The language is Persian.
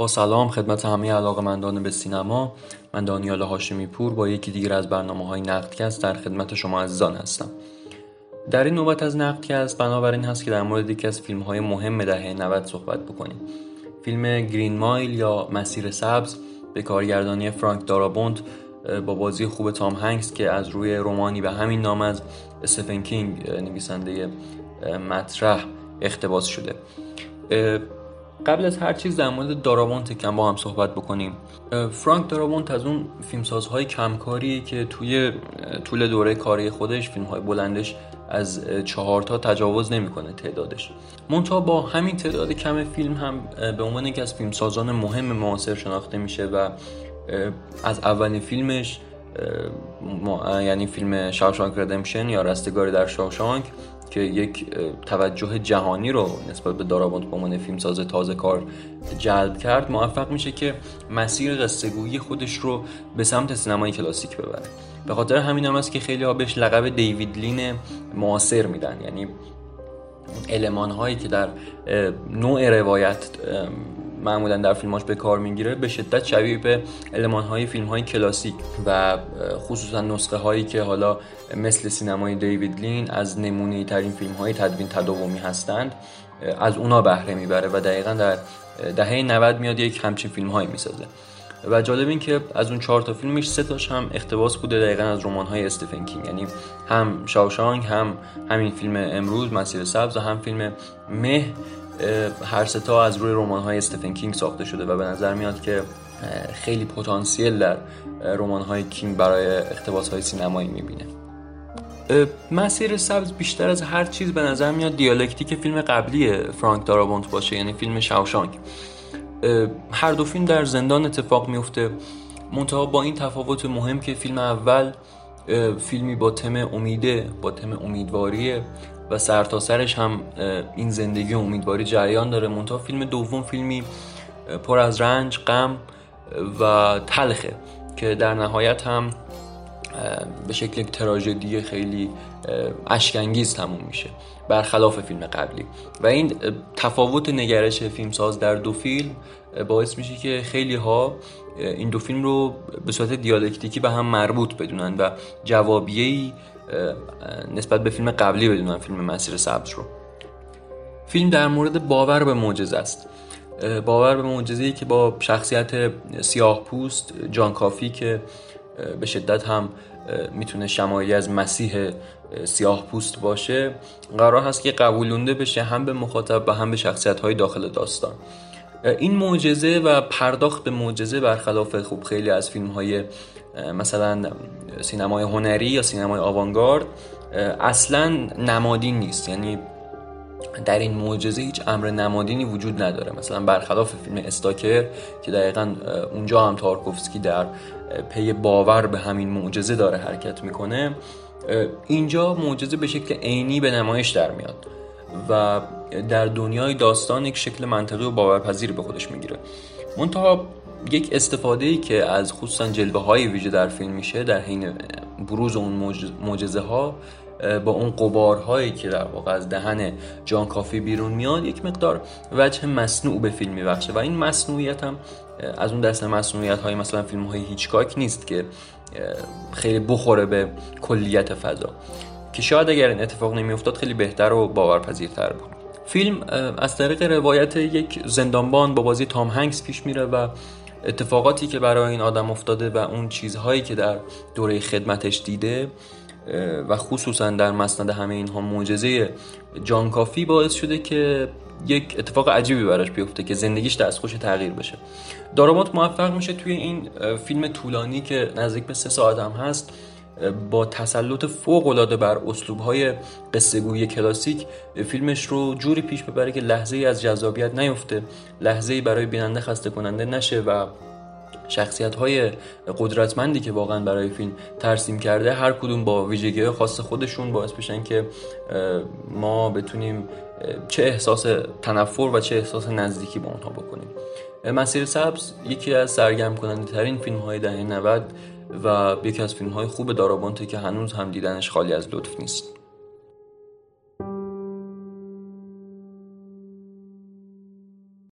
با سلام خدمت همه علاقمندان به سینما من دانیال هاشمی پور با یکی دیگر از برنامه های نقدکست در خدمت شما عزیزان هستم. در این نوبت از نقدکست بنابراین هست که در مورد یکی از فیلم های مهم دهه 90 صحبت بکنیم. فیلم گرین مایل یا مسیر سبز به کارگردانی فرانک دارابوند با بازی خوب تام هنگس که از روی رومانی به همین نام از استفن کینگ نویسنده مطرح اختباس شده. قبل از هر چیز در مورد دارابونت کم با هم صحبت بکنیم. فرانک دارابونت از اون فیلمسازهای کمکاریه که توی طول دوره کاری خودش فیلمهای بلندش از چهار تا تجاوز نمی‌کنه تعدادش. منتها با همین تعداد کم فیلم هم به عنوان یکی از فیلمسازان مهم معاصر شناخته میشه و از اولین فیلمش یعنی فیلم شاوشانک ردمشن یا رستگاری در شاوشانک که یک توجه جهانی رو نسبت به دارابوند به عنوان فیلمساز تازه کار جلب کرد موفق میشه که مسیر قصه خودش رو به سمت سینمای کلاسیک ببره. به خاطر همین هم است که خیلی ها بهش لقب دیوید لین معاصر میدن. یعنی علمان هایی که در نوع روایت معمولا در فیلماش به کار می‌گیره به شدت شبیه به علمان های فیلم های کلاسیک و خصوصا نسخه هایی که حالا مثل سینمای دیوید لین از نمونه ترین فیلم های تدوین تداومی هستند از اونا بهره می‌بره و دقیقا در دهه 90 میاد یک همچین فیلم هایی می‌سازه. و جالب این که از اون چهار تا فیلمش سه تاش هم اقتباس بوده دقیقا از رمان های استفن کینگ. یعنی هم شاوشانگ هم همین فیلم امروز مسیر سبز و هم فیلم مه هر ستا از روی رمان های استفن کینگ ساخته شده و به نظر میاد که خیلی پتانسیل در رمان های کینگ برای اقتباس های سینمایی می‌بینه. مسیر سبز بیشتر از هر چیز به نظر میاد دیالکتیک فیلم قبلی فرانک دارابونت باشه یعنی فیلم شاوشانک. هر دو فیلم در زندان اتفاق میفته منتها با این تفاوت مهم که فیلم اول فیلمی با تم امیده با تم امیدواریه. و سرتاسرش سرش هم این زندگی امیدواری جریان داره. منتها فیلم دوم فیلمی پر از رنج غم و تلخه که در نهایت هم به شکل تراژدی خیلی اشکنگیز تموم میشه برخلاف فیلم قبلی. و این تفاوت نگرش فیلمساز در دو فیلم باعث میشه که خیلی ها این دو فیلم رو به صورت دیالکتیکی به هم مربوط بدونن و جوابیه‌ای نسبت به فیلم قبلی بدونن فیلم مسیر سبز رو. فیلم در مورد باور به معجزه است. باور به معجزه‌ای که با شخصیت سیاه پوست جان کافی که به شدت هم می‌تونه شمایلی از مسیح سیاه پوست باشه قرار هست که قبولونده بشه هم به مخاطب و هم به شخصیت های داخل داستان. این معجزه و پرداخت به معجزه برخلاف خوب خیلی از فیلم های مثلا سینمای هنری یا سینمای آوانگارد اصلا نمادین نیست. یعنی در این معجزه هیچ امر نمادینی وجود نداره. مثلا برخلاف فیلم استاکر که دقیقا اونجا هم تارکوفسکی در پی باور به همین معجزه داره حرکت می‌کنه اینجا معجزه به شکل عینی به نمایش در میاد. و در دنیای داستان یک شکل منطقی و باورپذیر به خودش می‌گیره. منتها یک استفاده ای که از خصوصا جلوه های ویژه در فیلم میشه در حین بروز اون معجزه ها با اون قبارهایی که در واقع از دهن جان کافی بیرون میاد یک مقدار وجه مصنوع به فیلم میبخشه. و این مصنوعیت هم از اون دسته مصنوعیت های مثلا فیلم های هیچکاک نیست که خیلی بخوره به کلیت فضا. که شاید اگر این اتفاق نمیافتاد خیلی بهتر و باورپذیرتر بود. فیلم از طریق روایت یک زندانبان با بازی تام هنگس پیش میره و اتفاقاتی که برای این آدم افتاده و اون چیزهایی که در دوره خدمتش دیده و خصوصا در مسند همه اینها معجزه جان کافی باعث شده که یک اتفاق عجیبی براش بیفته که زندگیش دستخوش تغییر بشه. دارامات موفق میشه توی این فیلم طولانی که نزدیک به سه ساعت هم هست با تسلط فوق العاده بر اسلوب های قصه گویی کلاسیک فیلمش رو جوری پیش ببره که لحظه ای از جذابیت نیفته لحظه ای برای بیننده خسته کننده نشه و شخصیت های قدرتمندی که واقعا برای فیلم ترسیم کرده هر کدوم با ویژگی خاص خودشون باعث بشن که ما بتونیم چه احساس تنفر و چه احساس نزدیکی با اونها بکنیم. مسیر سبز یکی از سرگرم کننده ترین فیلم های دهه 90 و یکی از فیلم های خوب دارابونته که هنوز هم دیدنش خالی از لطف نیست.